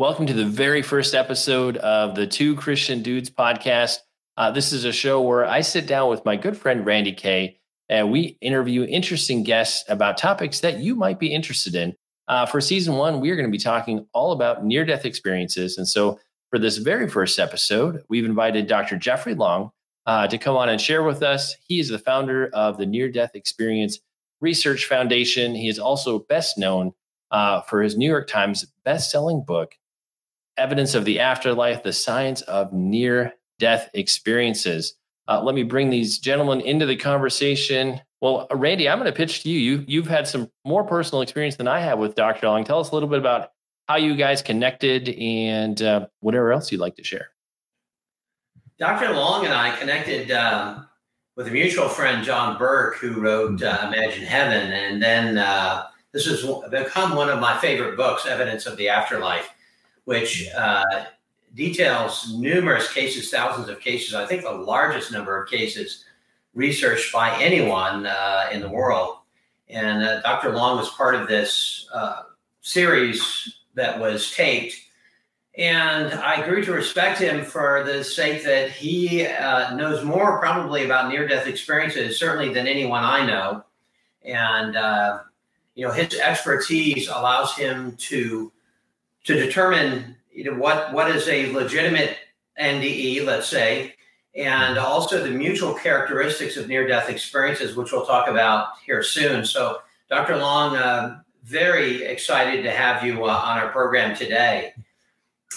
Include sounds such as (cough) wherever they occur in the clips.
Welcome to the very first episode of the Two Christian Dudes podcast. Uh, this is a show where I sit down with my good friend Randy Kay, and we interview interesting guests about topics that you might be interested in. Uh, for season one, we are going to be talking all about near death experiences. And so, for this very first episode, we've invited Dr. Jeffrey Long uh, to come on and share with us. He is the founder of the Near Death Experience Research Foundation. He is also best known uh, for his New York Times best-selling book, evidence of the afterlife, the science of near death experiences. Uh, let me bring these gentlemen into the conversation. Well, uh, Randy, I'm going to pitch to you. you. You've had some more personal experience than I have with Dr. Long. Tell us a little bit about how you guys connected and uh, whatever else you'd like to share. Dr. Long and I connected um, with a mutual friend, John Burke, who wrote uh, Imagine Heaven. And then uh, this has become one of my favorite books, Evidence of the Afterlife which uh, details numerous cases, thousands of cases. I think the largest number of cases researched by anyone uh, in the world. And uh, Dr. Long was part of this uh, series that was taped. And I grew to respect him for the sake that he uh, knows more probably about near death experiences, certainly than anyone I know. And, uh, you know, his expertise allows him to to determine you know what what is a legitimate NDE, let's say, and also the mutual characteristics of near-death experiences, which we'll talk about here soon. So, Dr. Long, uh, very excited to have you uh, on our program today,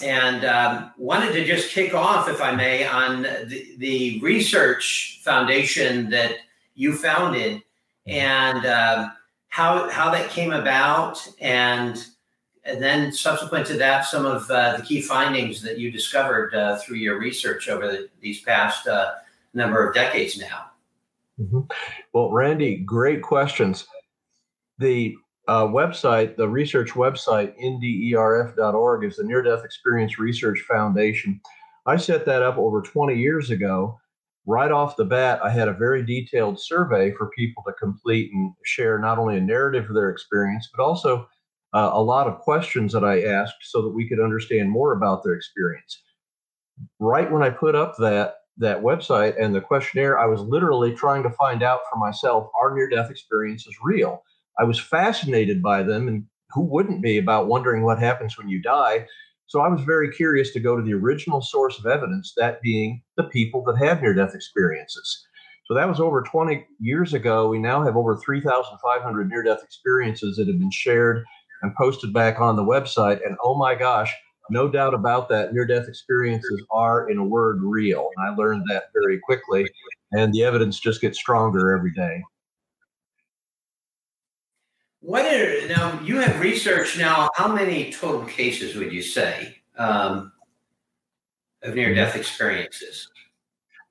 and um, wanted to just kick off, if I may, on the, the research foundation that you founded and um, how how that came about and and then subsequent to that, some of uh, the key findings that you discovered uh, through your research over the, these past uh, number of decades now. Mm-hmm. Well, Randy, great questions. The uh, website, the research website, nderf.org, is the Near Death Experience Research Foundation. I set that up over 20 years ago. Right off the bat, I had a very detailed survey for people to complete and share not only a narrative of their experience, but also uh, a lot of questions that I asked so that we could understand more about their experience. Right when I put up that that website and the questionnaire, I was literally trying to find out for myself are near death experiences real? I was fascinated by them, and who wouldn't be about wondering what happens when you die? So I was very curious to go to the original source of evidence, that being the people that have near death experiences. So that was over 20 years ago. We now have over 3,500 near death experiences that have been shared and posted back on the website. And oh my gosh, no doubt about that, near death experiences are, in a word, real. And I learned that very quickly. And the evidence just gets stronger every day. What are, now you have researched now, how many total cases would you say um, of near death experiences?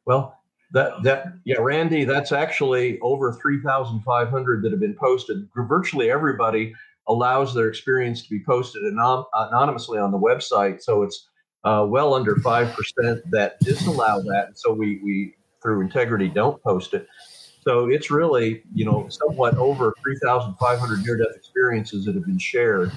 Well, that that yeah, Randy, that's actually over 3,500 that have been posted. Virtually everybody allows their experience to be posted anon- anonymously on the website. So it's uh, well under 5% that disallow that. And so we, we, through integrity, don't post it. So it's really, you know, somewhat over 3,500 near death experiences that have been shared.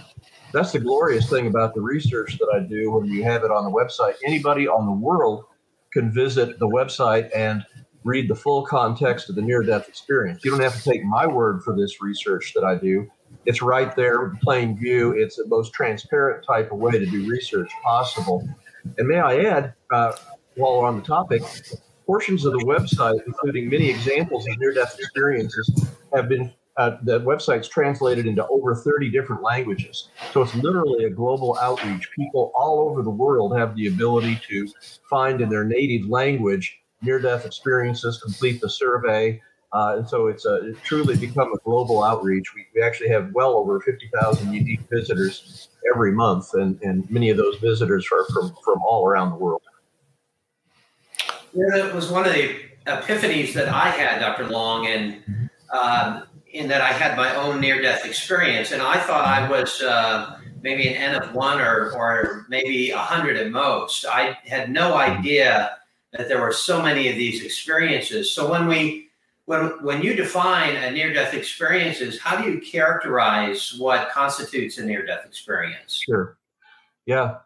That's the glorious thing about the research that I do when you have it on the website. Anybody on the world can visit the website and read the full context of the near death experience. You don't have to take my word for this research that I do. It's right there, plain view. It's the most transparent type of way to do research possible. And may I add, uh, while we're on the topic, portions of the website, including many examples of near death experiences, have been uh, the website's translated into over 30 different languages. So it's literally a global outreach. People all over the world have the ability to find in their native language near death experiences, complete the survey, uh, and so it's, a, it's truly become a global outreach. We, we actually have well over 50,000 unique visitors every month, and, and many of those visitors are from, from all around the world. Yeah, it was one of the epiphanies that I had, Dr. Long, and um, in that I had my own near death experience. And I thought I was uh, maybe an N of one or, or maybe a 100 at most. I had no idea that there were so many of these experiences. So when we when when you define a near death experiences, how do you characterize what constitutes a near death experience? Sure. Yeah.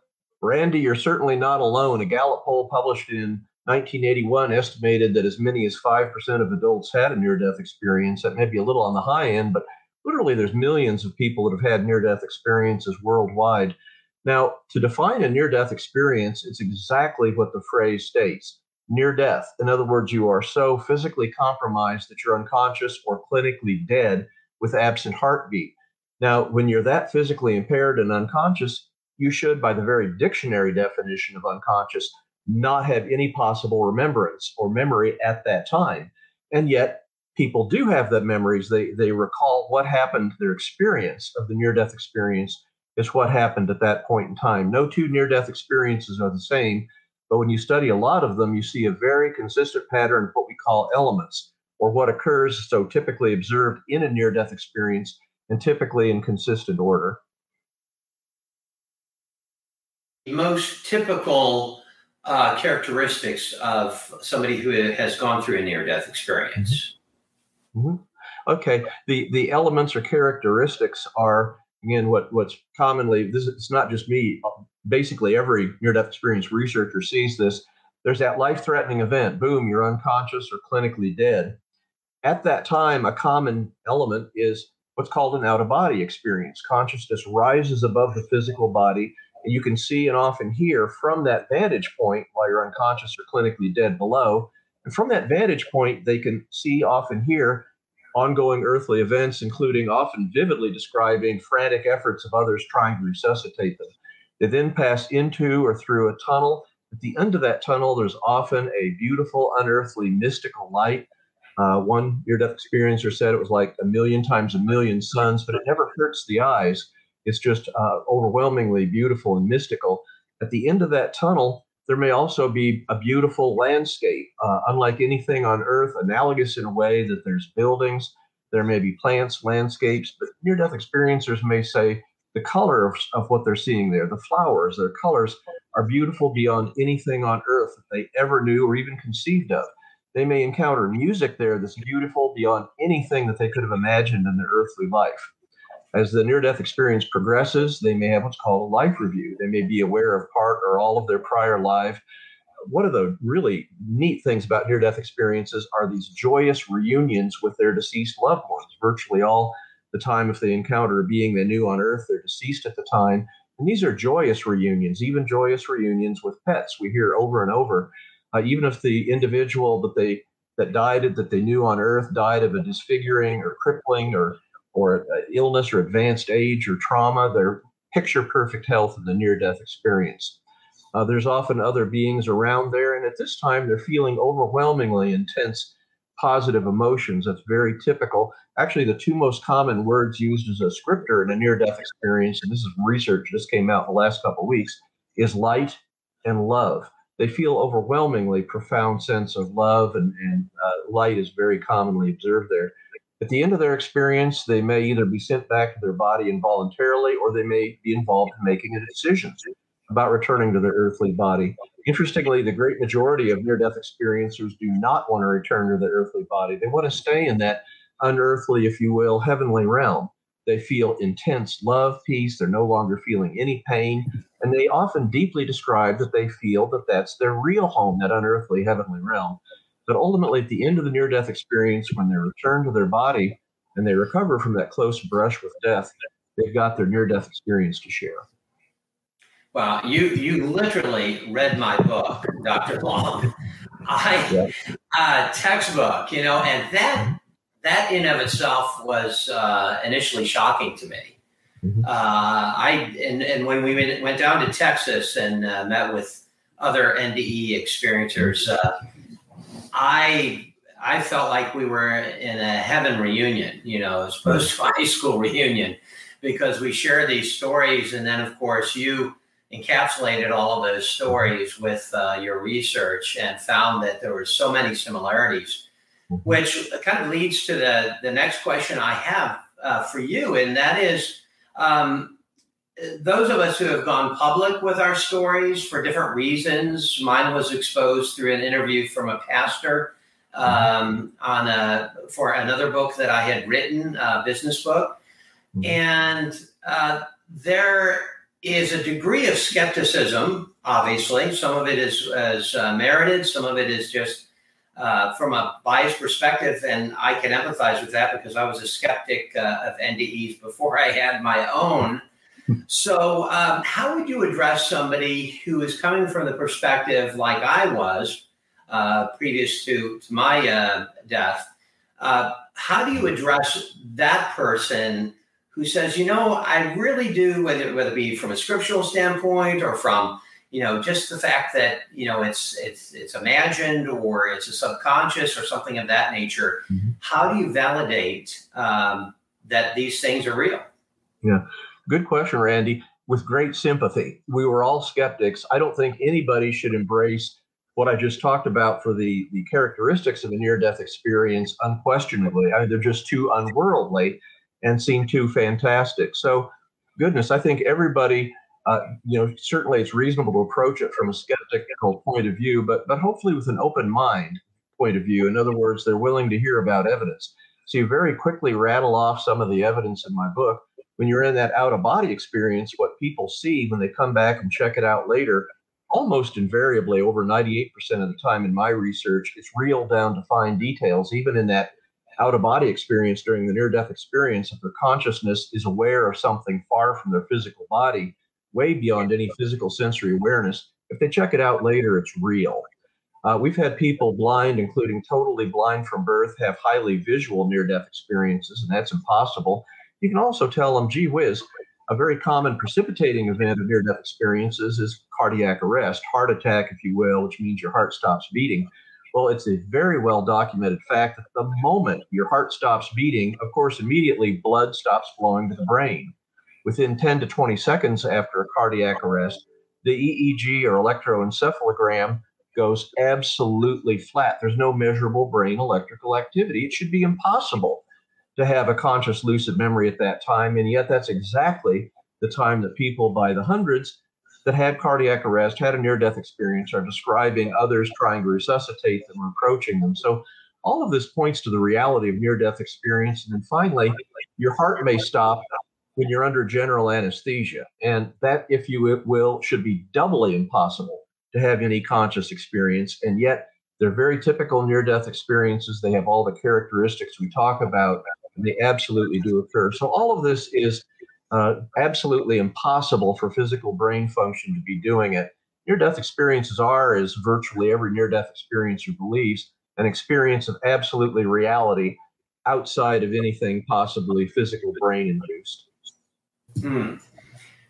Randy, you're certainly not alone. A Gallup poll published in 1981 estimated that as many as 5% of adults had a near death experience. That may be a little on the high end, but literally there's millions of people that have had near death experiences worldwide. Now, to define a near death experience, it's exactly what the phrase states near death. In other words, you are so physically compromised that you're unconscious or clinically dead with absent heartbeat. Now, when you're that physically impaired and unconscious, you should, by the very dictionary definition of unconscious, not have any possible remembrance or memory at that time. And yet, people do have the memories. They, they recall what happened, their experience of the near death experience is what happened at that point in time. No two near death experiences are the same, but when you study a lot of them, you see a very consistent pattern of what we call elements, or what occurs so typically observed in a near death experience and typically in consistent order. The most typical uh, characteristics of somebody who has gone through a near death experience. Mm-hmm. Okay, the the elements or characteristics are again what what's commonly this it's not just me basically every near death experience researcher sees this there's that life threatening event boom you're unconscious or clinically dead. At that time a common element is what's called an out of body experience. Consciousness rises above the physical body and you can see and often hear from that vantage point while you're unconscious or clinically dead below. And from that vantage point they can see often hear ongoing earthly events, including often vividly describing frantic efforts of others trying to resuscitate them. They then pass into or through a tunnel. At the end of that tunnel, there's often a beautiful, unearthly, mystical light. Uh, one near death experiencer said it was like a million times a million suns, but it never hurts the eyes. It's just uh, overwhelmingly beautiful and mystical. At the end of that tunnel, there may also be a beautiful landscape, uh, unlike anything on Earth, analogous in a way that there's buildings, there may be plants, landscapes, but near death experiencers may say the color of, of what they're seeing there, the flowers, their colors are beautiful beyond anything on Earth that they ever knew or even conceived of. They may encounter music there that's beautiful beyond anything that they could have imagined in their earthly life. As the near death experience progresses, they may have what's called a life review. They may be aware of part or all of their prior life. One of the really neat things about near death experiences are these joyous reunions with their deceased loved ones. Virtually all the time, if they encounter a being they knew on earth, they're deceased at the time. And these are joyous reunions, even joyous reunions with pets. We hear over and over, uh, even if the individual that they that died that they knew on earth died of a disfiguring or crippling or or illness or advanced age or trauma. They're picture perfect health in the near death experience. Uh, there's often other beings around there, and at this time, they're feeling overwhelmingly intense positive emotions. That's very typical. Actually, the two most common words used as a scripter in a near death experience, and this is research just came out in the last couple of weeks, is light and love. They feel overwhelmingly profound sense of love, and, and uh, light is very commonly observed there. At the end of their experience, they may either be sent back to their body involuntarily or they may be involved in making a decision about returning to their earthly body. Interestingly, the great majority of near death experiencers do not want to return to their earthly body. They want to stay in that unearthly, if you will, heavenly realm. They feel intense love, peace. They're no longer feeling any pain. And they often deeply describe that they feel that that's their real home, that unearthly heavenly realm. But ultimately, at the end of the near death experience, when they return to their body and they recover from that close brush with death, they've got their near death experience to share. Wow, you you literally read my book, Dr. Long. (laughs) I uh, textbook, you know, and that that in of itself was uh, initially shocking to me. Mm-hmm. Uh, I and, and when we went down to Texas and uh, met with other NDE experiencers, uh, I I felt like we were in a heaven reunion, you know, as opposed to high school reunion, because we shared these stories, and then of course you encapsulated all of those stories with uh, your research and found that there were so many similarities, which kind of leads to the the next question I have uh, for you, and that is. Um, those of us who have gone public with our stories for different reasons, mine was exposed through an interview from a pastor um, on a for another book that I had written, a business book, mm-hmm. and uh, there is a degree of skepticism. Obviously, some of it is, is uh, merited, some of it is just uh, from a biased perspective, and I can empathize with that because I was a skeptic uh, of NDEs before I had my own. So, um, how would you address somebody who is coming from the perspective like I was uh, previous to, to my uh, death? Uh, how do you address that person who says, you know, I really do, whether whether it be from a scriptural standpoint or from you know just the fact that you know it's it's it's imagined or it's a subconscious or something of that nature mm-hmm. how do you validate um, that these things are real? Yeah. Good question randy. With great sympathy. We were all skeptics. I don't think anybody should embrace what i just talked about for the the characteristics of a near death experience unquestionably. I mean, they're just too unworldly and seem too fantastic so goodness i think everybody uh, you know, certainly it's reasonable to approach it from a skeptical point of view, but but hopefully with an open mind point of view. In other words, they're willing to hear about evidence. So you very quickly rattle off some of the evidence in my book. When you're in that out of body experience, what people see when they come back and check it out later, almost invariably, over 98% of the time in my research, it's real down to fine details, even in that out of body experience during the near death experience, if their consciousness is aware of something far from their physical body, way beyond any physical sensory awareness. If they check it out later, it's real. Uh, we've had people blind, including totally blind from birth, have highly visual near death experiences, and that's impossible. You can also tell them, gee whiz, a very common precipitating event of near death experiences is cardiac arrest, heart attack, if you will, which means your heart stops beating. Well, it's a very well documented fact that the moment your heart stops beating, of course, immediately blood stops flowing to the brain within 10 to 20 seconds after a cardiac arrest, the EEG or electroencephalogram goes absolutely flat. There's no measurable brain electrical activity. It should be impossible to have a conscious lucid memory at that time. And yet, that's exactly the time that people by the hundreds that had cardiac arrest, had a near death experience, are describing others trying to resuscitate them or approaching them. So, all of this points to the reality of near death experience. And then finally, your heart may stop when you're under general anesthesia. And that, if you will, should be doubly impossible to have any conscious experience. And yet, they're very typical near death experiences. They have all the characteristics we talk about, and they absolutely do occur. So, all of this is uh, absolutely impossible for physical brain function to be doing it. Near death experiences are, as virtually every near death experiencer believes, an experience of absolutely reality outside of anything possibly physical brain induced. Hmm.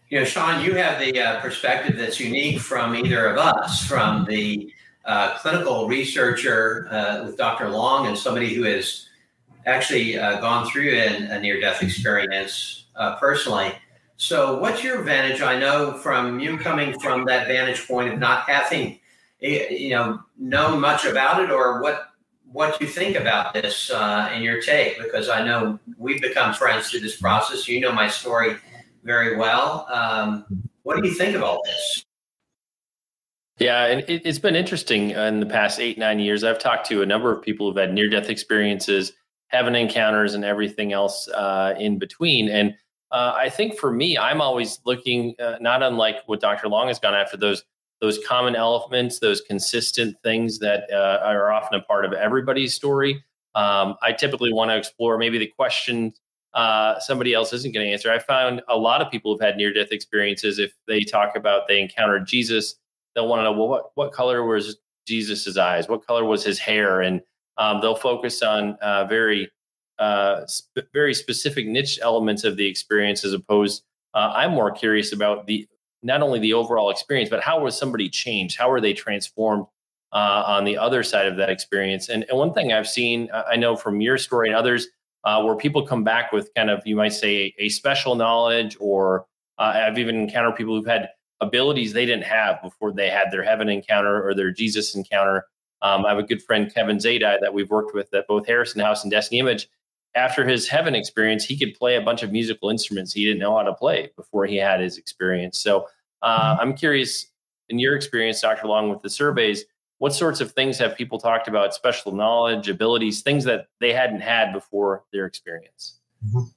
You know, Shaun, you have the uh, perspective that's unique from either of us, from the uh, clinical researcher uh, with Dr. Long and somebody who has actually uh, gone through an, a near death experience uh, personally. So, what's your vantage? I know from you coming from that vantage point of not having, eh, you know, known much about it, or what what you think about this uh, and your take, because I know we've become friends through this process. You know my story very well. Um, what do you think of all this? Yeah, and it, has been interesting in the past eight, nine years. I've talked to a number of people who've had near death experiences, heaven encounters, and everything else uh, in between. And uh, I think for me, I'm always looking, uh, not unlike what Dr. Long has gone after, those those common elements, those consistent things that uh, are often a part of everybody's story. Um, I typically want to explore maybe the questions uh, somebody else isn't going to answer. I found a lot of people have had near death experiences. If they talk about they encountered Jesus, they'll want to know, well, what, what color was Jesus's eyes? What color was his hair? And um, they'll focus on uh, very, uh, sp- very specific niche elements of the experience as opposed. Uh, I'm more curious about the not only the overall experience, but how was somebody changed? How were they transformed uh, on the other side of that experience? And, and one thing I've seen, I know from your story and others, uh, where people come back with kind of, you might say, a special knowledge, or uh, I've even encountered people who've had abilities they didn't have before they had their heaven encounter or their Jesus encounter. Um, I have a good friend, Kevin Zadai, that we've worked with at both Harrison House and Destiny Image. After his heaven experience, he could play a bunch of musical instruments he didn't know how to play before he had his experience. So uh, mm-hmm. I'm curious, in your experience, Dr. Long, with the surveys, what sorts of things have people talked about special knowledge abilities things that they hadn't had before their experience mm-hmm.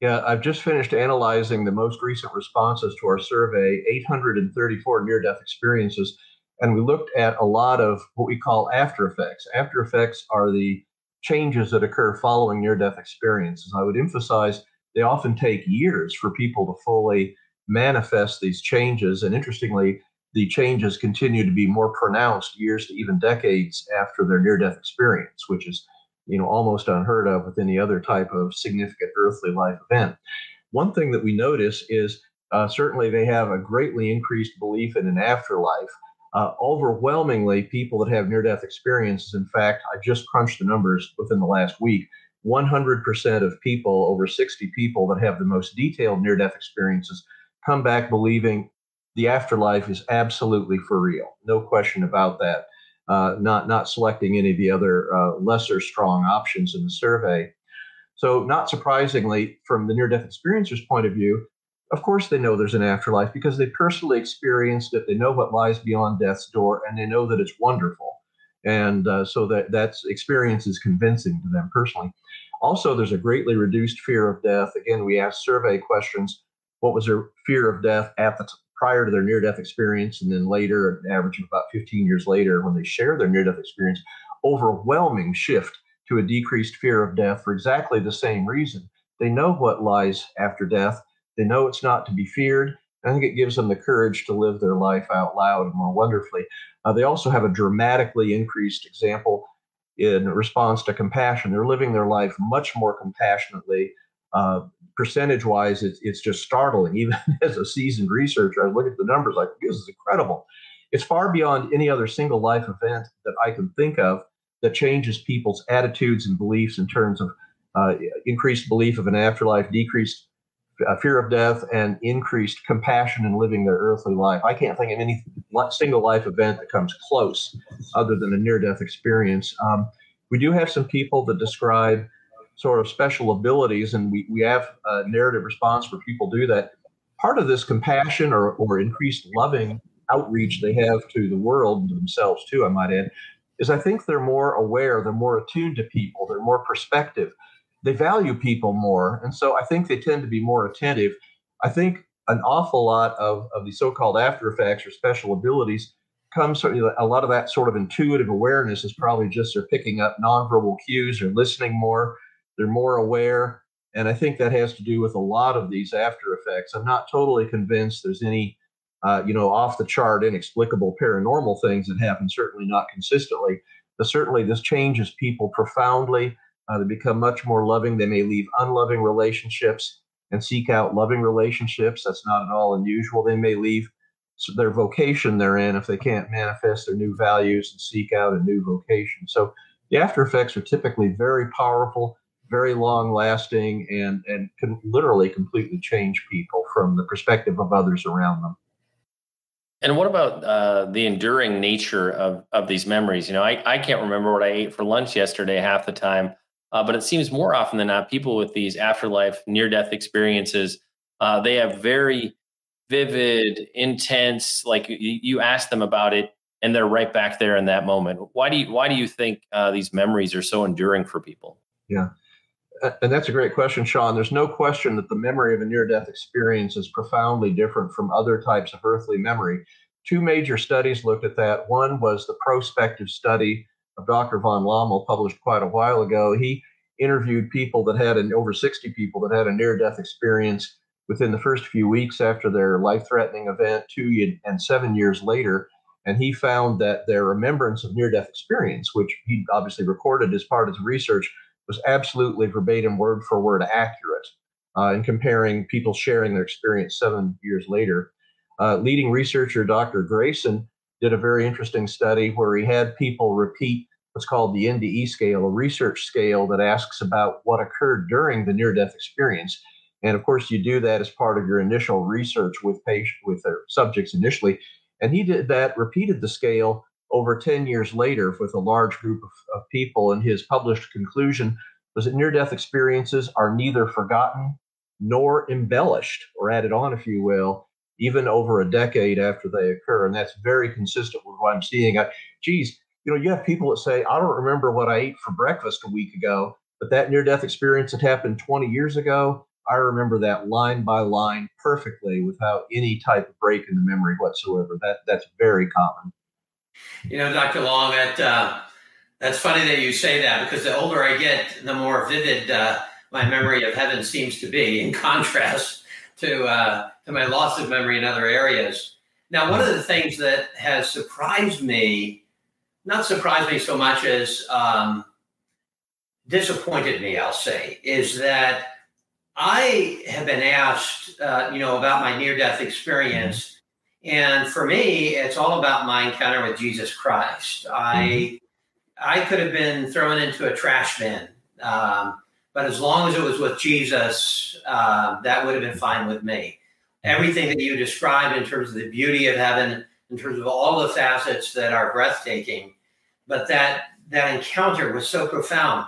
Yeah, I've just finished analyzing the most recent responses to our survey 834 near death experiences. And we looked at a lot of what we call after effects. After effects are the changes that occur following near death experiences. I would emphasize they often take years for people to fully manifest these changes. And interestingly, the changes continue to be more pronounced years to even decades after their near death experience, which is you know almost unheard of with any other type of significant earthly life event. One thing that we notice is uh, certainly they have a greatly increased belief in an afterlife. Uh, overwhelmingly, people that have near death experiences, in fact, I just crunched the numbers within the last week. 100% of people, over 60 people that have the most detailed near death experiences, come back believing the afterlife is absolutely for real. No question about that. Uh, not not selecting any of the other uh, lesser strong options in the survey. So, not surprisingly, from the near-death experiencer's point of view, of course they know there's an afterlife because they personally experienced it. They know what lies beyond death's door, and they know that it's wonderful. And uh, so that that experience is convincing to them personally. Also, there's a greatly reduced fear of death. Again, we asked survey questions. What was their fear of death at the prior to their near death experience, and then later, an average of about 15 years later, when they share their near death experience, overwhelming shift to a decreased fear of death for exactly the same reason. They know what lies after death, they know it's not to be feared. I think it gives them the courage to live their life out loud and more wonderfully. Uh, they also have a dramatically increased example in response to compassion. They're living their life much more compassionately. Uh, percentage wise, it's, it's just startling. (laughs) Even as a seasoned researcher, I look at the numbers like, this is incredible. It's far beyond any other single life event that I can think of that changes people's attitudes and beliefs in terms of uh, increased belief of an afterlife, decreased uh, fear of death, and increased compassion in living their earthly life. I can't think of any single life event that comes close other than a near death experience. Um, we do have some people that describe sort of special abilities, and we, we have a narrative response where people do that. Part of this compassion or, or increased loving outreach they have to the world themselves too, I might add, is I think they're more aware, they're more attuned to people, they're more perspective, they value people more, and so I think they tend to be more attentive. I think an awful lot of, of the so-called after effects or special abilities comes a lot of that sort of intuitive awareness is probably just they're picking up nonverbal cues or listening more they're more aware. And I think that has to do with a lot of these after effects. I'm not totally convinced there's any, uh, you know, off the chart, inexplicable paranormal things that happen, certainly not consistently. But certainly this changes people profoundly. Uh, they become much more loving. They may leave unloving relationships and seek out loving relationships. That's not at all unusual. They may leave their vocation they're in if they can't manifest their new values and seek out a new vocation. So the after effects are typically very powerful very long lasting and and can literally completely change people from the perspective of others around them and what about uh, the enduring nature of of these memories you know I, I can't remember what i ate for lunch yesterday half the time uh, but it seems more often than not people with these afterlife near death experiences uh, they have very vivid intense like you, you ask them about it and they're right back there in that moment why do you why do you think uh, these memories are so enduring for people yeah and that's a great question, Shaun. There's no question that the memory of a near death experience is profoundly different from other types of earthly memory. Two major studies looked at that. One was the prospective study of Dr. von Lommel, published quite a while ago. He interviewed people that had an over 60 people that had a near death experience within the first few weeks after their life threatening event, two and seven years later. And he found that their remembrance of near death experience, which he obviously recorded as part of his research, was absolutely verbatim, word for word accurate uh, in comparing people sharing their experience seven years later. Uh, leading researcher Dr. Greyson did a very interesting study where he had people repeat what's called the NDE scale, a research scale that asks about what occurred during the near death experience. And of course, you do that as part of your initial research with patient, with their subjects initially. And he did that, repeated the scale over 10 years later with a large group of, of people. And his published conclusion was that near death experiences are neither forgotten nor embellished or added on, if you will, even over a decade after they occur. And that's very consistent with what I'm seeing. I, geez, you know, you have people that say, I don't remember what I ate for breakfast a week ago, but that near death experience that happened 20 years ago, I remember that line by line perfectly without any type of break in the memory whatsoever. That that's very common. You know, Dr. Long, that uh, that's funny that you say that because the older I get, the more vivid uh, my memory of heaven seems to be. In contrast to uh, to my loss of memory in other areas. Now, one of the things that has surprised me, not surprised me so much as um, disappointed me, I'll say, is that I have been asked, uh, you know, about my near-death experience, and for me, it's all about my encounter with Jesus Christ. I I could have been thrown into a trash bin, um, but as long as it was with Jesus, uh, that would have been fine with me. Everything that you described in terms of the beauty of heaven, in terms of all the facets that are breathtaking, but that that encounter was so profound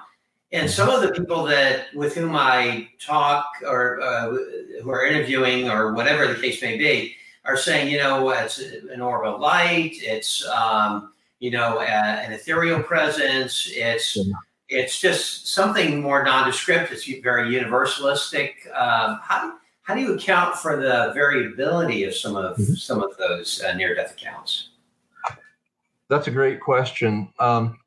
and some of the people that with whom I talk or uh, who are interviewing or whatever the case may be are saying, you know, it's an orb of light, it's um, you know, an ethereal presence, it's it's just something more nondescript. It's very universalistic. Um, how how do you account for the variability of some of mm-hmm. some of those uh, near death accounts? That's a great question. Um,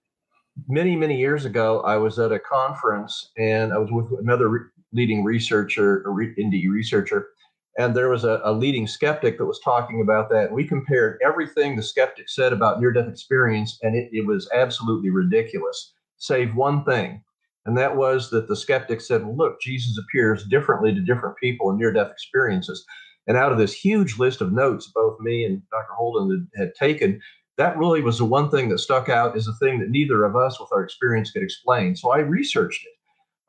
many many years ago i was at a conference and i was with another re- leading researcher a re- NDE researcher and there was a, a, leading skeptic that was talking about that and we compared everything the skeptic said about near-death experience and it, it was absolutely ridiculous save one thing and that was that the skeptics said well, look jesus appears differently to different people in near-death experiences and out of this huge list of notes both me and dr holden had, had taken that really was the one thing that stuck out as a thing that neither of us with our experience could explain. So I researched it.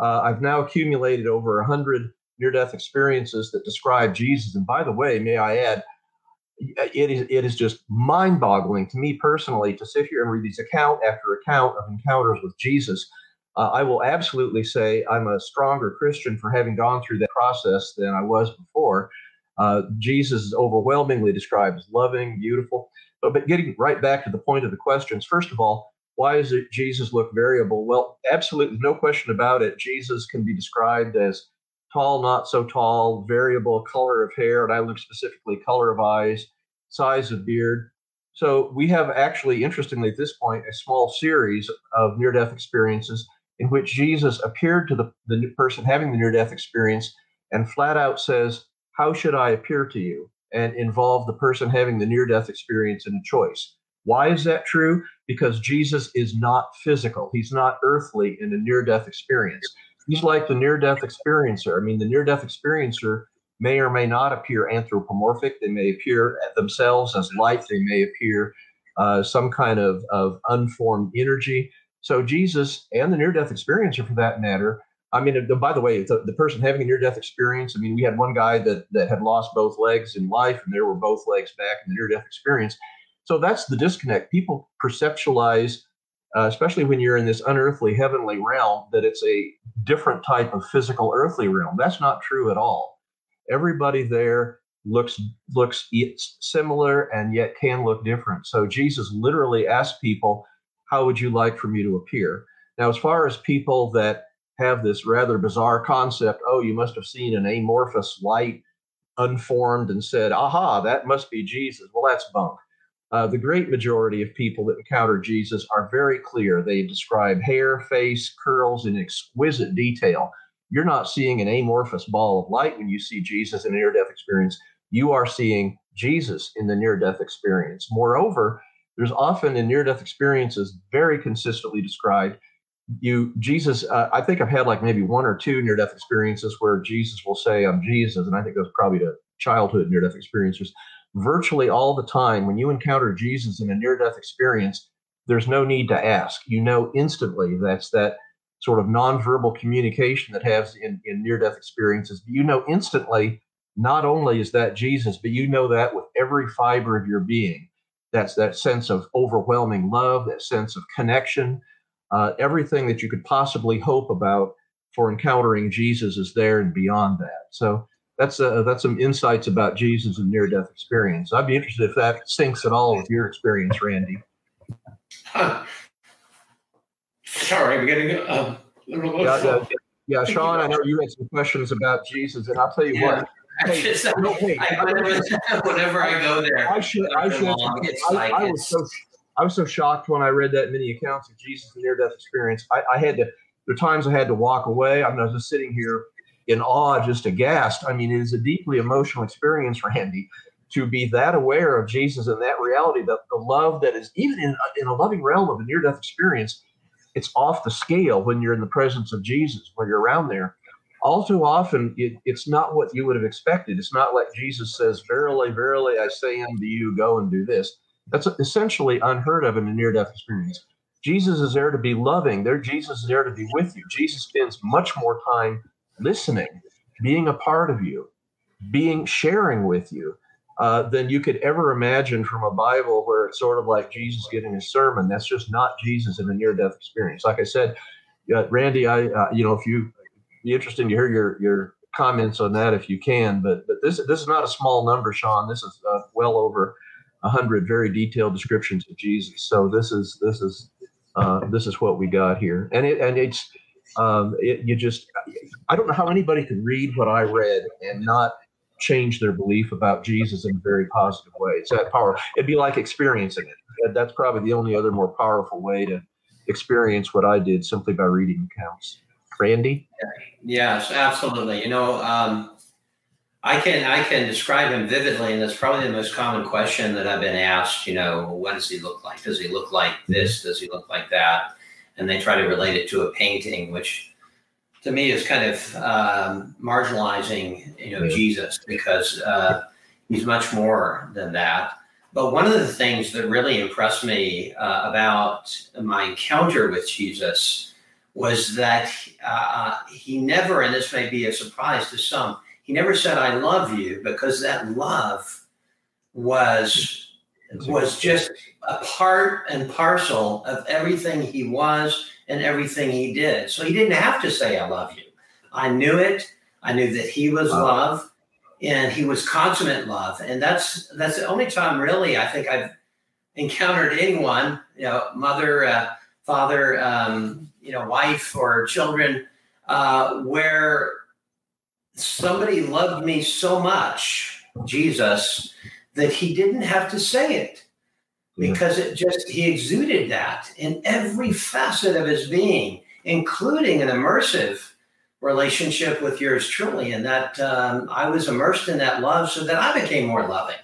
Uh, I've now accumulated over 100 near death experiences that describe Jesus. And by the way, may I add, it is, it is just mind boggling to me personally to sit here and read these account after account of encounters with Jesus. Uh, I will absolutely say I'm a stronger Christian for having gone through that process than I was before. Uh, Jesus is overwhelmingly described as loving, beautiful. But, but getting right back to the point of the questions, first of all, why does Jesus look variable? Well, absolutely no question about it. Jesus can be described as tall, not so tall, variable color of hair, and I look specifically color of eyes, size of beard. So we have actually, interestingly, at this point, a small series of near-death experiences in which Jesus appeared to the, the person having the near-death experience and flat out says, How should I appear to you? and involve the person having the near death experience in a choice. Why is that true? Because Jesus is not physical, he's not earthly in a near death experience. He's like the near death experiencer. I mean, the near death experiencer may or may not appear anthropomorphic, they may appear themselves as light, they may appear uh, some kind of, of unformed energy. So, Jesus and the near death experiencer, for that matter, I mean, by the way, the, the person having a near death experience, I mean, we had one guy that, that had lost both legs in life, and there were both legs back in the near death experience. So that's the disconnect. People perceptualize, uh, especially when you're in this unearthly heavenly realm, that it's a different type of physical earthly realm. That's not true at all. Everybody there looks looks similar and yet can look different. So Jesus literally asked people, "How would you like for me to appear?" Now, as far as people that have this rather bizarre concept oh, you must have seen an amorphous light unformed and said, aha, that must be Jesus. Well, that's bunk. Uh, the great majority of people that encounter Jesus are very clear. They describe hair, face, curls in exquisite detail. You're not seeing an amorphous ball of light when you see Jesus in a near death experience. You are seeing Jesus in the near death experience. Moreover, there's often in near death experiences very consistently described you jesus uh, i think i've had like maybe one or two near death experiences where jesus will say i'm jesus and i think those probably to childhood near death experiences. Virtually all the time when you encounter jesus in a near death experience there's no need to ask. You know instantly that's that sort of nonverbal communication that has in, in near death experiences. You know instantly not only is that jesus but you know that with every fiber of your being that's that sense of overwhelming love that sense of connection uh, everything that you could possibly hope about for encountering Jesus is there and beyond that. So that's uh, that's some insights about Jesus and near death experience. I'd be interested if that syncs at all with your experience, Randy. Huh. (laughs) Sorry, I'm getting uh, a little yeah, yeah, Yeah, Shaun, I know you had some questions about Jesus, and I'll tell you yeah. what. Hey, just, no, I, (laughs) whenever I go there, I should. I should. I, like I was so. I was so shocked when I read that many accounts of Jesus' near-death experience. I, I had to. There are times I had to walk away. I'm just sitting here in awe, just aghast. I mean, it is a deeply emotional experience, (laughs) Randy, to be that aware of Jesus and that reality, that the love that is even in in a loving realm of a near-death experience, it's off the scale when you're in the presence of Jesus, when you're around there. All too often, it, it's not what you would have expected. It's not like Jesus says, Verily, verily, I say unto you, go and do this. That's essentially unheard of in a near death experience. Jesus is there to be loving. There, Jesus is there to be with you. Jesus spends much more time listening, being a part of you, being sharing with you. Uh, than you could ever imagine from a Bible where it's sort of like Jesus giving a sermon. That's just not Jesus in a near-death experience. Like I said, uh, Randy, I uh, you know if you be interesting to hear your your comments on that if you can. But but this this is not a small number, Shaun. This is uh, well over hundred very detailed descriptions of Jesus. So this is this is uh, this is what we got here, and it and it's um, it, you just I don't know how anybody could read what I read and not change their belief about Jesus in a very positive way. It's that power. It'd be like experiencing it. That's probably the only other more powerful way to experience what I did simply by reading accounts. Randy? Yes, absolutely. You know, um, I can I can describe him vividly, and that's probably the most common question that I've been asked. You know, what does he look like? Does he look like this? Does he look like that? And they try to relate it to a painting, which to me is kind of um, marginalizing, you know. Jesus because uh, he's much more than that. But one of the things that really impressed me uh, about my encounter with Jesus was that uh, he never, and this may be a surprise to some, he never said "I love you" because that love was was just a part and parcel of everything he was and everything he did. So he didn't have to say, I love you. I knew it. I knew that he was wow. love and he was consummate love. And that's that's the only time really I think I've encountered anyone, you know, mother, uh, father, um, you know, wife or children, uh, where somebody loved me so much, Jesus, that he didn't have to say it. Because it just he exuded that in every facet of his being, including an immersive relationship with yours truly, and that um, I was immersed in that love, so that I became more loving,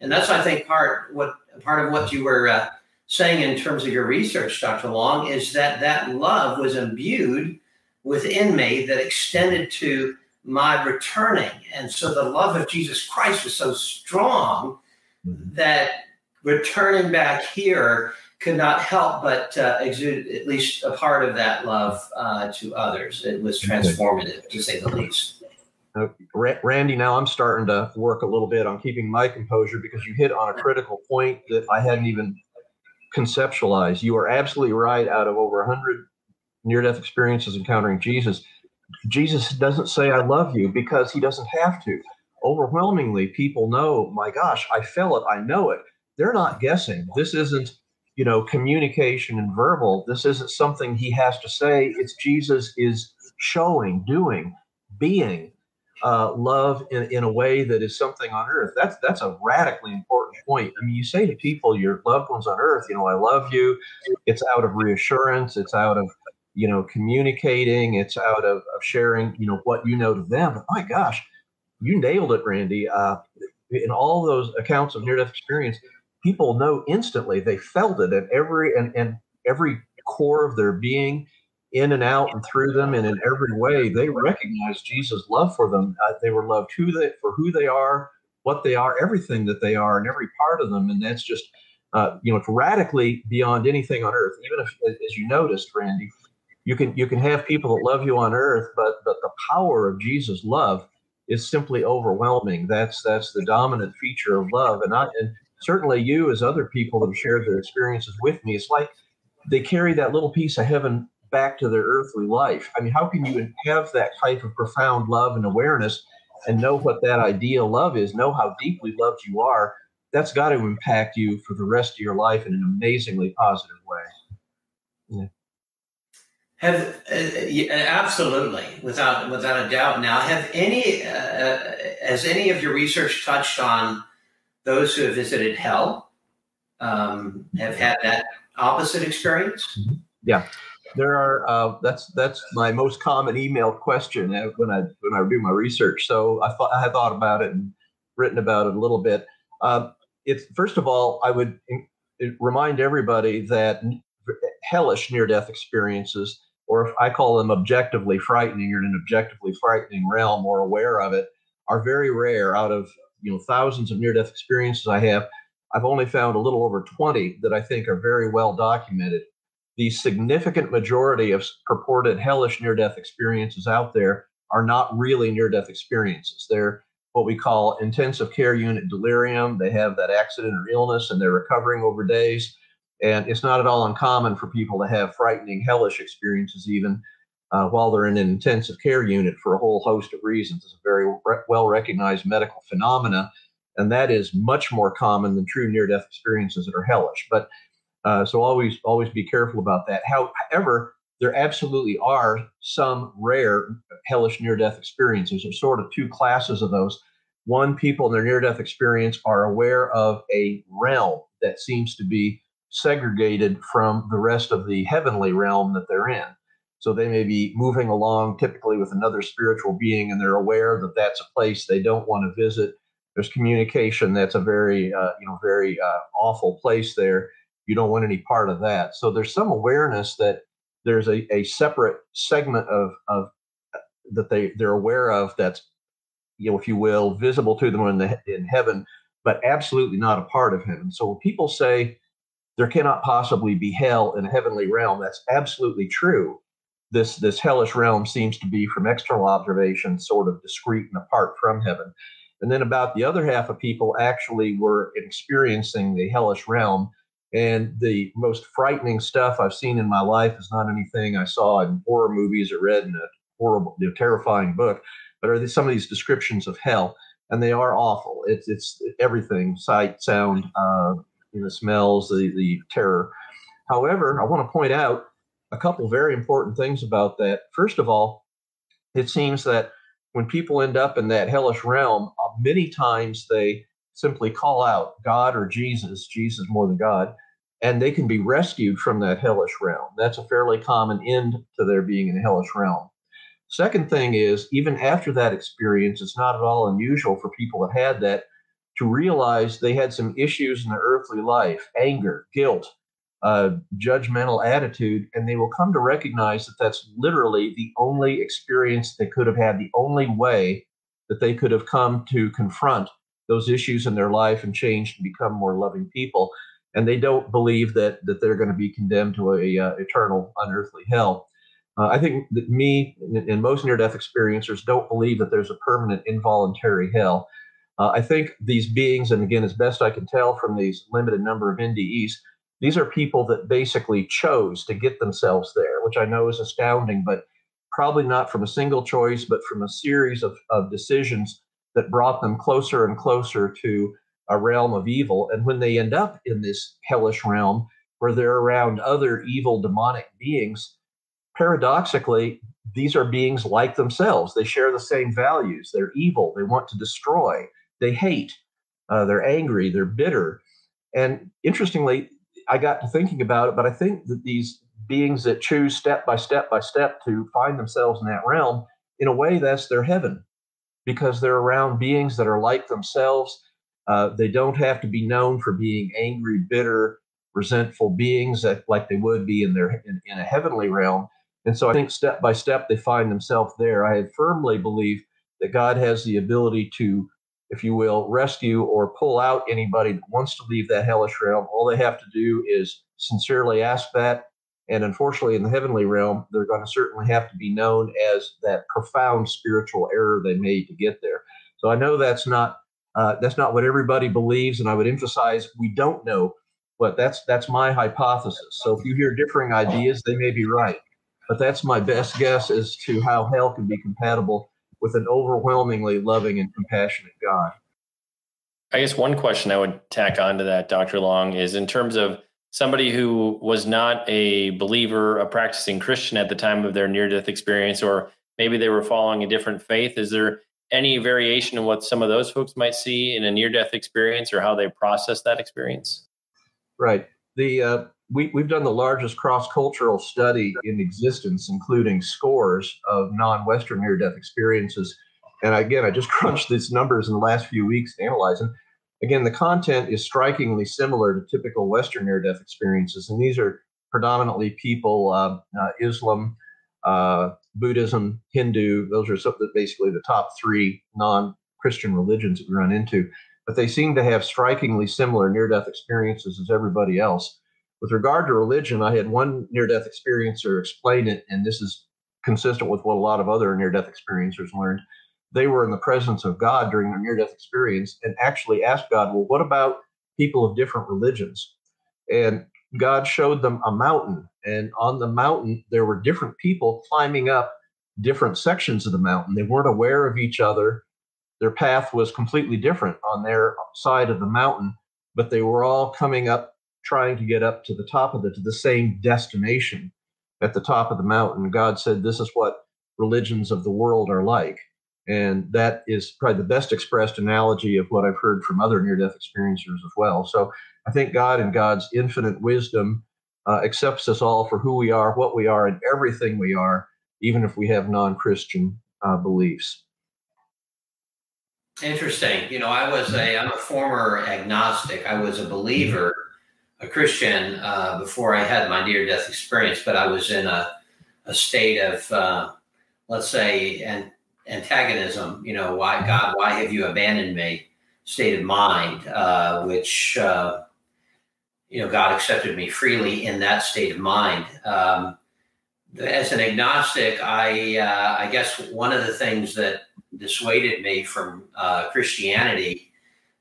and that's I think part what part of what you were uh, saying in terms of your research, Dr. Long, is that that love was imbued within me that extended to my returning, and so the love of Jesus Christ was so strong mm-hmm. that returning back here could not help but uh, exude at least a part of that love uh, to others. It was transformative, to say the least. Uh, Randy, now I'm starting to work a little bit on keeping my composure because you hit on a critical point that I hadn't even conceptualized. You are absolutely right. Out of over 100 near death experiences encountering Jesus, Jesus doesn't say, I love you because he doesn't have to. Overwhelmingly, people know, my gosh, I felt it, I know it they're not guessing. This isn't, you know, communication and verbal. This isn't something he has to say. It's Jesus is showing, doing, being uh, love in, in a way that is something on earth. That's that's a radically important point. I mean, you say to people, your loved ones on earth, you know, I love you. It's out of reassurance. It's out of you know communicating. It's out of, of sharing, you know, what you know to them. But my gosh, you nailed it, Randy. Uh, in all those accounts of near-death experience, people know instantly they felt it at every and, and every core of their being in and out and through them and in every way they recognize jesus love for them. Uh, they were loved who they for who they are what they are everything that they are and every part of them. And that's just uh, you know it's radically beyond anything on earth. Even if as you noticed randy you can you can have people that love you on earth but but the power of jesus love is simply overwhelming. That's that's the dominant feature of love. And i and certainly you as other people have shared their experiences with me it's like they carry that little piece of heaven back to their earthly life i mean how can you have that type of profound love and awareness and know what that ideal love is know how deeply loved you are that's got to impact you for the rest of your life in an amazingly positive way yeah. Have uh, absolutely, without without a doubt. Now, have any uh, uh, has any of your research touched on those who have visited hell? Um, have had that opposite experience? Mm-hmm. Yeah, there are. Uh, that's that's my most common email question uh, when I when I do my research. So I thought I thought about it and written about it a little bit. Uh, it's first of all, I would remind everybody that hellish near death experiences or if I call them objectively frightening or in an objectively frightening realm or aware of it, are very rare. Out of you know thousands of near-death experiences I have, I've only found a little over 20 that I think are very well documented. The significant majority of purported hellish near-death experiences out there are not really near-death experiences. They're what we call intensive care unit delirium. They have that accident or illness and they're recovering over days. And it's not at all uncommon for people to have frightening, hellish experiences, even uh, while they're in an intensive care unit for a whole host of reasons. It's a very re- well recognized medical phenomena, and that is much more common than true near death experiences that are hellish. But uh, so always, always be careful about that. However, there absolutely are some rare hellish near death experiences. There's sort of two classes of those. One, people in their near death experience are aware of a realm that seems to be segregated from the rest of the heavenly realm that they're in. So they may be moving along typically with another spiritual being, and they're aware that that's a place they don't want to visit. There's communication that's a very, uh, you know, very uh, awful place there. You don't want any part of that. So there's some awareness that there's a, a separate segment of, of uh, that they they're aware of that's, you know, if you will, visible to them in the in heaven, but absolutely not a part of heaven. So when people say there cannot possibly be hell in a heavenly realm. That's absolutely true. This this hellish realm seems to be from external observation sort of discrete and apart from heaven. And then about the other half of people actually were experiencing the hellish realm. And the most frightening stuff I've seen in my life is not anything I saw in horror movies or read in a horrible, you know, terrifying book, but are some of these descriptions of hell, and they are awful. It's it's everything: sight, sound, uh, you know, smells, the, the terror. However, I want to point out a couple very important things about that. First of all, it seems that when people end up in that hellish realm, uh, many times they simply call out God or Jesus, Jesus more than God, and they can be rescued from that hellish realm. That's a fairly common end to their being in a hellish realm. Second thing is, even after that experience, it's not at all unusual for people that had that to realize they had some issues in their earthly life anger, guilt, uh, judgmental attitude, and they will come to recognize that that's literally the only experience they could have had, the only way that they could have come to confront those issues in their life and change and become more loving people. And they don't believe that that they're going to be condemned to a uh, eternal unearthly hell. Uh, I think that me and, most near-death experiencers don't believe that there's a permanent involuntary hell. Uh, I think these beings, and again, as best I can tell from these limited number of NDEs, these are people that basically chose to get themselves there, which I know is astounding, but probably not from a single choice, but from a series of, of decisions that brought them closer and closer to a realm of evil. And when they end up in this hellish realm where they're around other evil demonic beings, paradoxically, these are beings like themselves. They share the same values. They're evil. They want to destroy they hate, uh, they're angry, they're bitter. And interestingly, I got to thinking about it, but I think that these beings that choose step by step by step to find themselves in that realm, in a way, that's their heaven because they're around beings that are like themselves. Uh, they don't have to be known for being angry, bitter, resentful beings that, like they would be in their in, in a heavenly realm. And so I think step by step they find themselves there. I firmly believe that God has the ability to if you will, rescue or pull out anybody that wants to leave that hellish realm. All they have to do is sincerely ask that. And unfortunately, in the heavenly realm, they're going to certainly have to be known as that profound spiritual error they made to get there. So I know that's not uh, that's not what everybody believes, and I would emphasize we don't know, but that's that's my hypothesis. So if you hear differing ideas, they may be right, but that's my best guess as to how hell can be compatible with an overwhelmingly loving and compassionate God. I guess one question I would tack on to that, Dr. Long, is in terms of somebody who was not a believer, a practicing Christian at the time of their near death experience, or maybe they were following a different faith? Is there any variation in what some of those folks might see in a near death experience or how they process that experience? Right. The uh, we, we've done the largest cross cultural study in existence, including scores of non Western near death experiences. And again, I just (laughs) crunched these numbers in the last few weeks to analyze them. Again, the content is strikingly similar to typical Western near death experiences. And these are predominantly people, uh, uh, Islam, uh, Buddhism, Hindu. Those are basically the top three non Christian religions that we run into. But they seem to have strikingly similar near death experiences as everybody else. With regard to religion, I had one near death experiencer explain it, and this is consistent with what a lot of other near death experiencers learned. They were in the presence of God during their near death experience and actually asked God, Well, what about people of different religions? And God showed them a mountain, and on the mountain, there were different people climbing up different sections of the mountain. They weren't aware of each other. Their path was completely different on their side of the mountain, but they were all coming up trying to get up to the top of the to the same destination at the top of the mountain. God said, "This is what religions of the world are like," and that is probably the best expressed analogy of what I've heard from other near-death experiencers as well. So I think God and God's infinite wisdom uh, accepts us all for who we are, what we are, and everything we are, even if we have non-Christian uh, beliefs. Interesting. You know, I was a I'm a former agnostic. I was a believer a Christian uh, before I had my near death experience, but I was in a, a state of, uh, let's say, an antagonism. You know, why God, why have you abandoned me? State of mind, uh, which uh, you know God accepted me freely in that state of mind. Um, as an agnostic, I uh, I guess one of the things that dissuaded me from uh, Christianity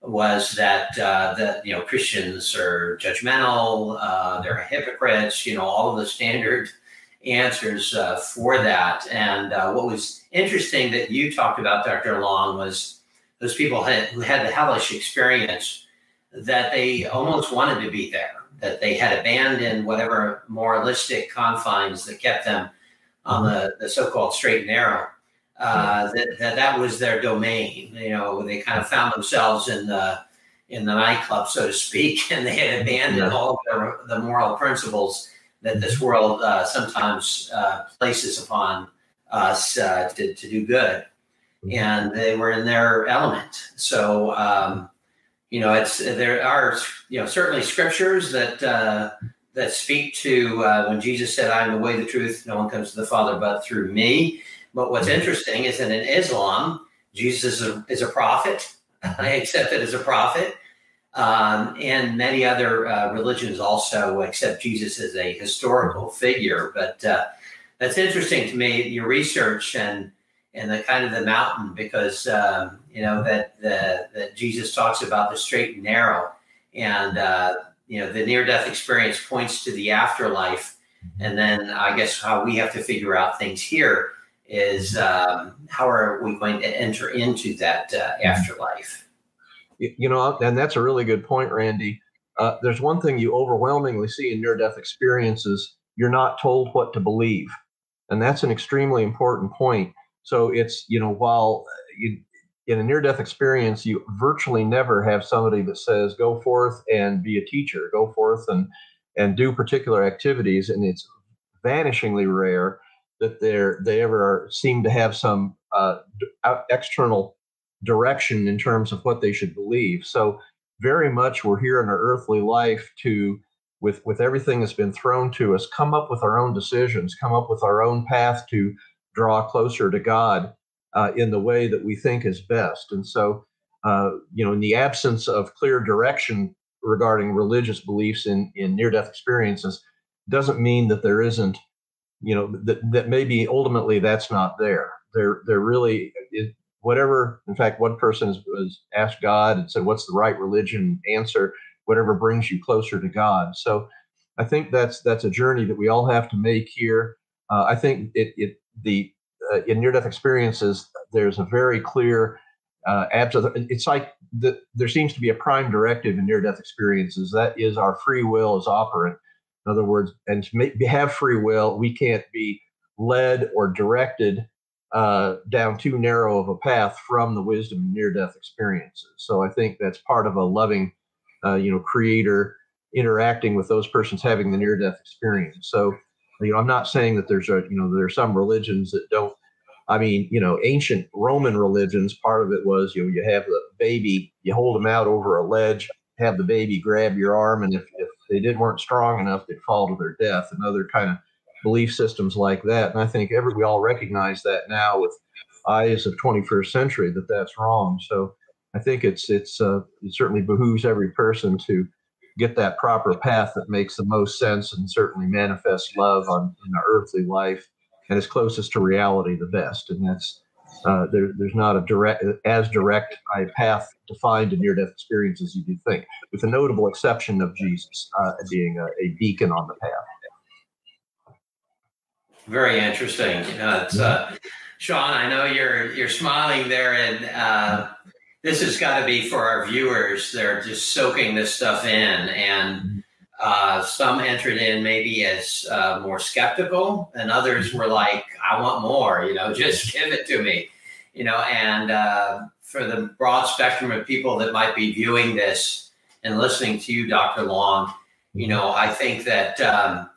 was that uh, that you know Christians are judgmental, uh, they're hypocrites, you know, all of the standard answers uh, for that. And uh, what was interesting that you talked about, Dr. Long, was those people had, who had the hellish experience that they almost wanted to be there, that they had abandoned whatever moralistic confines that kept them on the, the so-called straight and narrow uh, that, that that was their domain. You know, they kind of found themselves in the in the nightclub, so to speak, (laughs) and they had abandoned yeah. all of their, the moral principles that this world uh, sometimes uh, places upon us uh, to, to do good. Mm-hmm. And they were in their element. So, um, you know, it's there are you know certainly scriptures that uh, that speak to uh, when Jesus said, "I am the way, the truth. No one comes to the Father but through me." But what's interesting is that in Islam, Jesus is a, is a prophet. I accept it as a prophet. Um, and many other uh, religions also accept Jesus as a historical figure. But uh, that's interesting to me, your research and and the kind of the mountain, because um, you know that the, that Jesus talks about the straight and narrow, and uh, you know the near death experience points to the afterlife, and then I guess how we have to figure out things here is um, how are we going to enter into that uh, afterlife? You know, and that's a really good point, Randy. Uh, there's one thing you overwhelmingly see in near death experiences you're not told what to believe. And that's an extremely important point. So it's, you know, while you, in a near death experience, you virtually never have somebody that says, go forth and be a teacher, go forth and, and do particular activities. And it's vanishingly rare that they're they ever seem to have some uh, external direction in terms of what they should believe. So very much we're here in our earthly life to with with everything that's been thrown to us come up with our own decisions come up with our own path to draw closer to god uh, in the way that we think is best and so uh, you know in the absence of clear direction regarding religious beliefs in in near death experiences doesn't mean that there isn't you know that that maybe ultimately that's not there. There there really is whatever. In fact, one person was asked God and said, "What's the right religion?" Answer: Whatever brings you closer to God. So, I think that's that's a journey that we all have to make here. Uh, I think it it the uh, in near death experiences there's a very clear uh, absolutely. It's like the, there seems to be a prime directive in near-death experiences. That is our free will is operant. In other words, and to make, have free will, we can't be led or directed uh, down too narrow of a path from the wisdom of near-death experiences. So I think that's part of a loving, uh, you know, creator interacting with those persons having the near-death experience. So, you know, I'm not saying that there's a, you know, there are some religions that don't I mean, you know, ancient Roman religions, part of it was, you know, you have the baby, you hold them out over a ledge, have the baby grab your arm, and if, if they didn't weren't strong enough, they'd fall to their death, Another kind of belief systems like that. And I think every we all recognize that now with eyes of 21st century that that's wrong. So I think it's it's uh, it certainly behooves every person to get that proper path that makes the most sense and certainly manifests love on in our earthly life and is closest to reality the best. And that's uh, there, there's not a direct as direct a path defined in near-death experience as you do think, with the notable exception of Jesus uh, being a, a, beacon on the path. Very interesting. You know, it's, uh, Shaun, I know you're you're smiling there, and uh, this has got to be for our viewers. They're just soaking this stuff in, and uh, some entered in maybe as uh, more skeptical, and others were like, "I want more," you know, just give it to me, you know. And uh, for the broad spectrum of people that might be viewing this and listening to you, Dr. Long, you know, I think that um,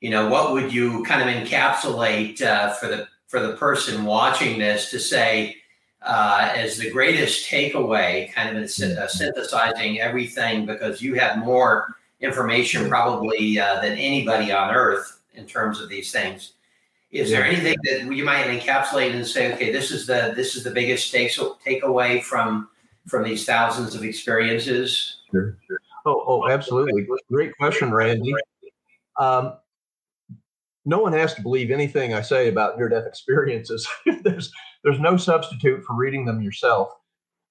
you know, what would you kind of encapsulate uh, for the for the person watching this to say uh, as the greatest takeaway, kind of uh, synthesizing everything because you have more information probably uh, than anybody on earth in terms of these things. Is there anything that you might encapsulate and say, okay, this is the this is the biggest take takeaway from from these thousands of experiences? Sure, sure. Oh, oh, absolutely. Great question, Randy. Um, no one has to believe anything I say about near-death experiences. (laughs) there's there's no substitute for reading them yourself.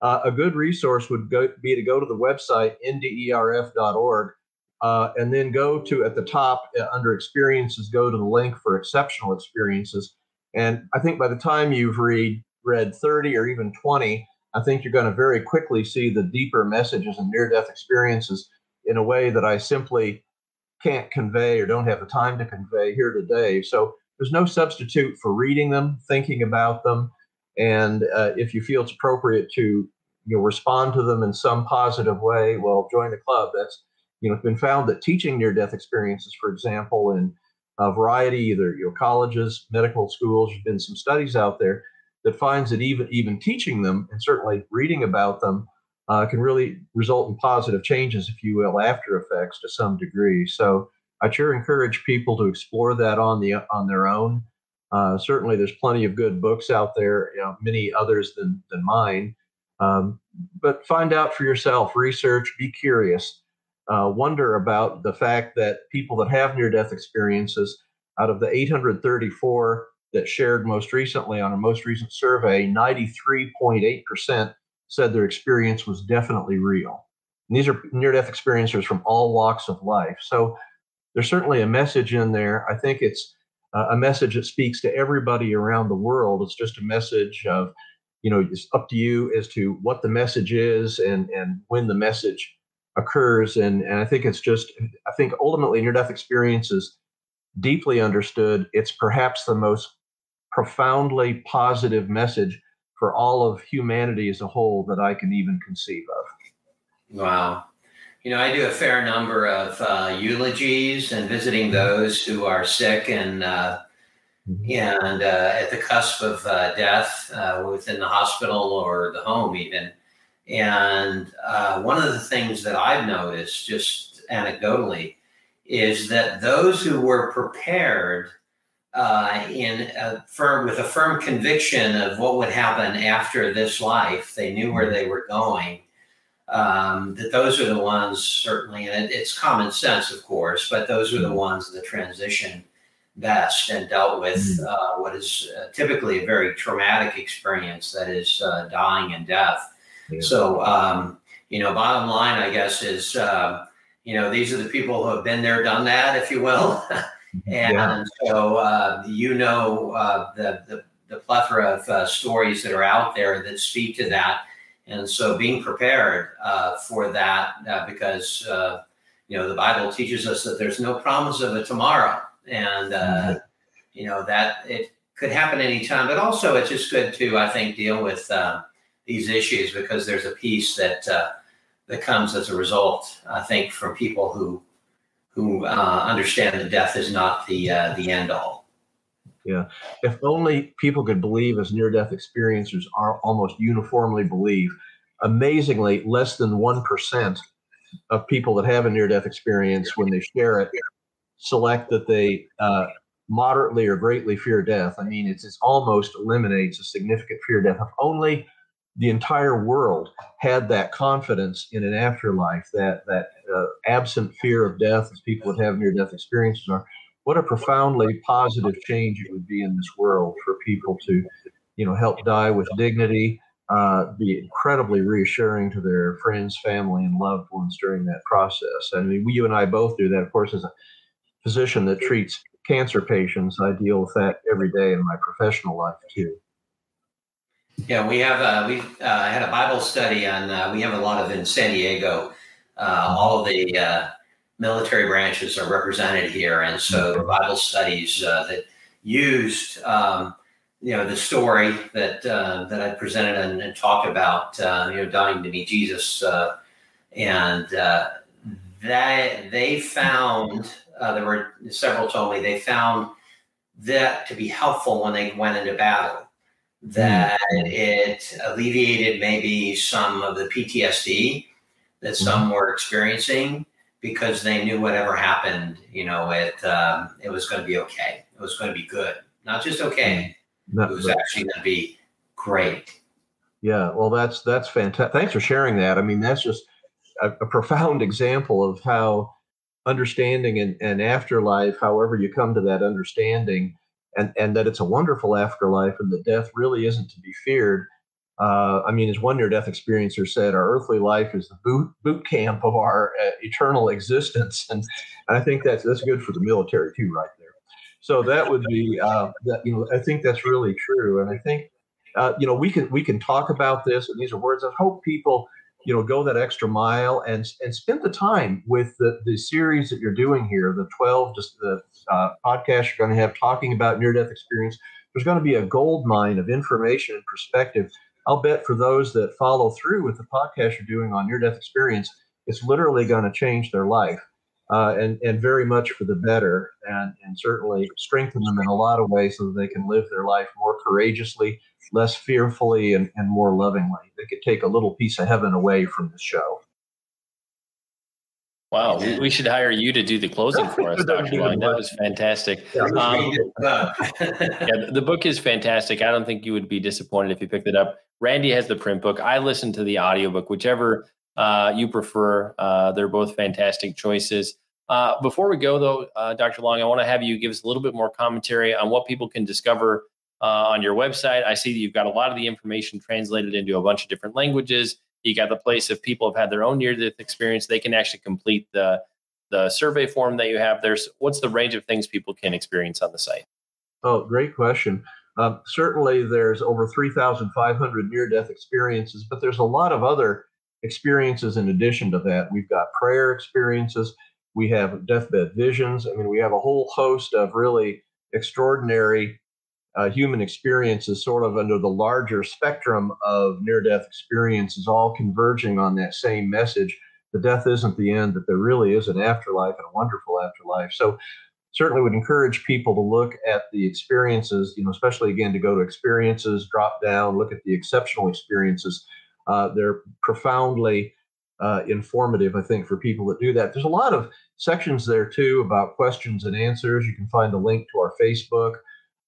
Uh, a good resource would go, be to go to the website nderf.org uh, and then go to at the top uh, under experiences, go to the link for exceptional experiences. And I think by the time you've read read 30 or even 20, I think you're going to very quickly see the deeper messages and near death experiences in a way that I simply can't convey or don't have the time to convey here today. So there's no substitute for reading them, thinking about them, and uh, if you feel it's appropriate to you know respond to them in some positive way, well, join the club. That's you know, it's been found that teaching near-death experiences, for example, in a variety, either you know, colleges, medical schools, there's been some studies out there that finds that even even teaching them and certainly reading about them uh, can really result in positive changes, if you will, after effects to some degree. So I sure encourage people to explore that on the on their own. Uh, certainly, there's plenty of good books out there, you know, many others than than mine. Um, but find out for yourself, research, be curious uh, wonder about the fact that people that have near death experiences, out of the 834 that shared most recently on a most recent survey, 93.8% said their experience was definitely real. And these are near death experiencers from all walks of life. So there's certainly a message in there. I think it's a message that speaks to everybody around the world. It's just a message of, you know, it's up to you as to what the message is and, and when the message occurs. And, and I think it's just, I think ultimately near death experience is deeply understood. It's perhaps the most profoundly positive message for all of humanity as a whole that I can even conceive of. Wow. You know, I do a fair number of uh, eulogies and visiting those who are sick and uh, mm-hmm. and uh, at the cusp of uh, death uh, within the hospital or the home, even. And uh, one of the things that I've noticed, just anecdotally, is that those who were prepared uh, in a firm with a firm conviction of what would happen after this life, they knew where they were going. Um, that those are the ones certainly, and it, it's common sense, of course, but those are the ones that transition best and dealt with mm-hmm. uh, what is uh, typically a very traumatic experience that is uh, dying and death. So, um, you know, bottom line, I guess, is, uh, you know, these are the people who have been there, done that, if you will. (laughs) and yeah. so, uh, you know, uh, the, the, the, plethora of uh, stories that are out there that speak to that. And so being prepared uh, for that, uh, because, uh, you know, the Bible teaches us that there's no promise of a tomorrow. And, uh, mm-hmm. you know, that it could happen anytime. But also, it's just good to, I think, deal with these issues because there's a peace that uh, that comes as a result. I think from people who who uh, understand that death is not the uh, the end all. Yeah, if only people could believe, as near-death experiencers are almost uniformly believe. Amazingly, less than one percent of people that have a near-death experience, when they share it, select that they uh, moderately or greatly fear death. I mean, it's, it's almost eliminates a significant fear of death. If only the entire world had that confidence in an afterlife, that that uh, absent fear of death, as people would have near-death experiences are. What a profoundly positive change it would be in this world for people to, you know, help die with dignity, uh, be incredibly reassuring to their friends, family, and loved ones during that process. I mean, we, you and I both do that, of course, as a physician that treats cancer patients. I deal with that every day in my professional life too. Yeah, we have uh, we uh, had a Bible study on. Uh, we have a lot of in San Diego. Uh, all of the uh, military branches are represented here, and so the Bible studies uh, that used, um, you know, the story that that I presented and, and talked about, you know, dying to meet Jesus, and that they found there were several told me they found that to be helpful when they went into battle that it alleviated maybe some of the PTSD that mm-hmm. some were experiencing because they knew whatever happened, you know, it um, it was going to be okay. It was going to be good, not just okay. Mm. it was actually going to be great. Yeah, well, that's that's fantastic. Thanks for sharing that. I mean, that's just a, a profound example of how understanding and, and afterlife, however you come to that understanding, and and that it's a wonderful afterlife and that death really isn't to be feared. Uh, I mean, as one near-death experiencer said, our earthly life is the boot boot camp of our uh, eternal existence, and, and I think that's that's good for the military too, right there. So that would be uh, that. You know, I think that's really true, and I think uh, you know we can we can talk about this, and these are words. I hope people you know go that extra mile and and spend the time with the the series that you're doing here the 12 just the uh, podcast you're going to have talking about near death experience. There's going to be a gold mine of information and perspective. I'll bet for those that follow through with the podcast you're doing on near death experience it's literally going to change their life uh, and and very much for the better and and certainly strengthen them in a lot of ways so that they can live their life more courageously less fearfully and, and more lovingly. They could take a little piece of heaven away from the show. Wow, we, we should hire you to do the closing for us, (laughs) Dr. Long. That was fantastic. Um, (laughs) (laughs) yeah, the book is fantastic. I don't think you would be disappointed if you picked it up. Randy has the print book. I listened to the audiobook, whichever uh, you prefer. Uh, they're both fantastic choices. Uh, before we go, though, uh, Dr. Long, I want to have you give us a little bit more commentary on what people can discover uh, on your website. I see that you've got a lot of the information translated into a bunch of different languages. You got the place if people have had their own near-death experience, they can actually complete the the survey form that you have. There's what's the range of things people can experience on the site? Oh, great question. Um, certainly, there's over 3,500 near-death experiences, but there's a lot of other experiences in addition to that. We've got prayer experiences. We have deathbed visions. I mean, we have a whole host of really extraordinary uh, human experiences, sort of under the larger spectrum of near death experiences, all converging on that same message that death isn't the end, that there really is an afterlife and a wonderful afterlife. So, certainly would encourage people to look at the experiences, you know, especially again to go to experiences, drop down, look at the exceptional experiences. Uh, they're profoundly uh, informative, I think, for people that do that. There's a lot of sections there too about questions and answers. You can find the link to our Facebook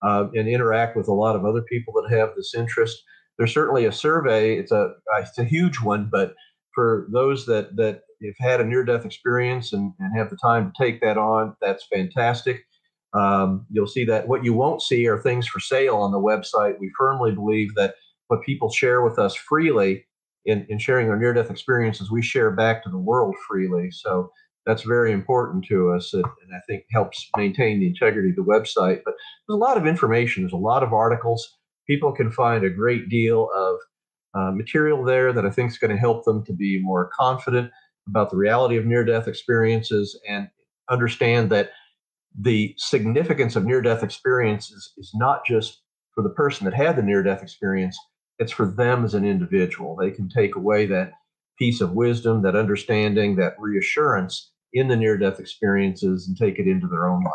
uh, and interact with a lot of other people that have this interest. There's certainly a survey. It's a it's a huge one, but for those that that have had a near-death experience and, and have the time to take that on, that's fantastic. Um, you'll see that what you won't see are things for sale on the website. We firmly believe that what people share with us freely in, in sharing our near-death experiences, we share back to the world freely. So that's very important to us and, and, I think helps maintain the integrity of the website. But there's a lot of information, there's a lot of articles. People can find a great deal of uh, material there that I think is going to help them to be more confident about the reality of near death experiences and understand that the significance of near death experiences is not just for the person that had the near death experience, it's for them as an individual. They can take away that piece of wisdom, that understanding, that reassurance in the near death experiences and take it into their own life.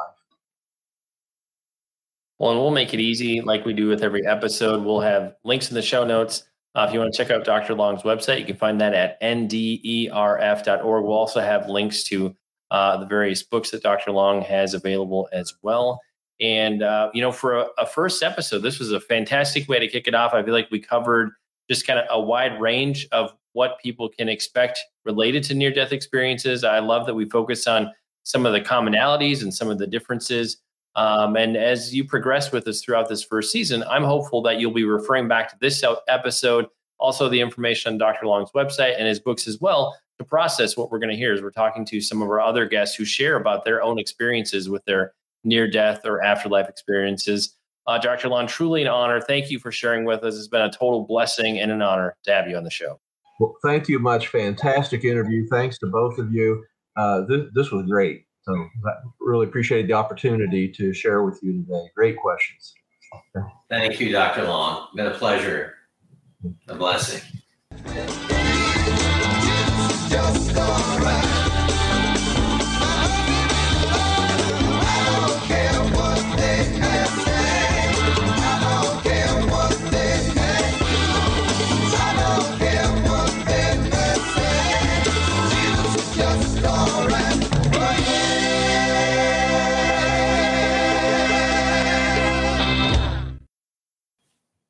Well, and we'll make it easy like we do with every episode. We'll have links in the show notes. Uh, if you want to check out Dr. Long's website, you can find that at nderf.org. We'll also have links to uh, the various books that Dr. Long has available as well. And, uh, you know, for a, a, first episode, this was a fantastic way to kick it off. I feel like we covered just kind of a wide range of what people can expect related to near death experiences. I love that we focus on some of the commonalities and some of the differences. Um, and as you progress with us throughout this first season, I'm hopeful that you'll be referring back to this episode, also the information on Dr. Long's website and his books as well, to process what we're going to hear as we're talking to some of our other guests who share about their own experiences with their near death or afterlife experiences. Uh, Dr. Long, truly an honor. Thank you for sharing with us. It's been a total blessing and an honor to have you on the show. Well, thank you much. Fantastic interview. Thanks to both of you. Uh, this, this was great. So I really appreciated the opportunity to share with you today. Great questions. Thank you, Dr. Long. Been a pleasure. A blessing.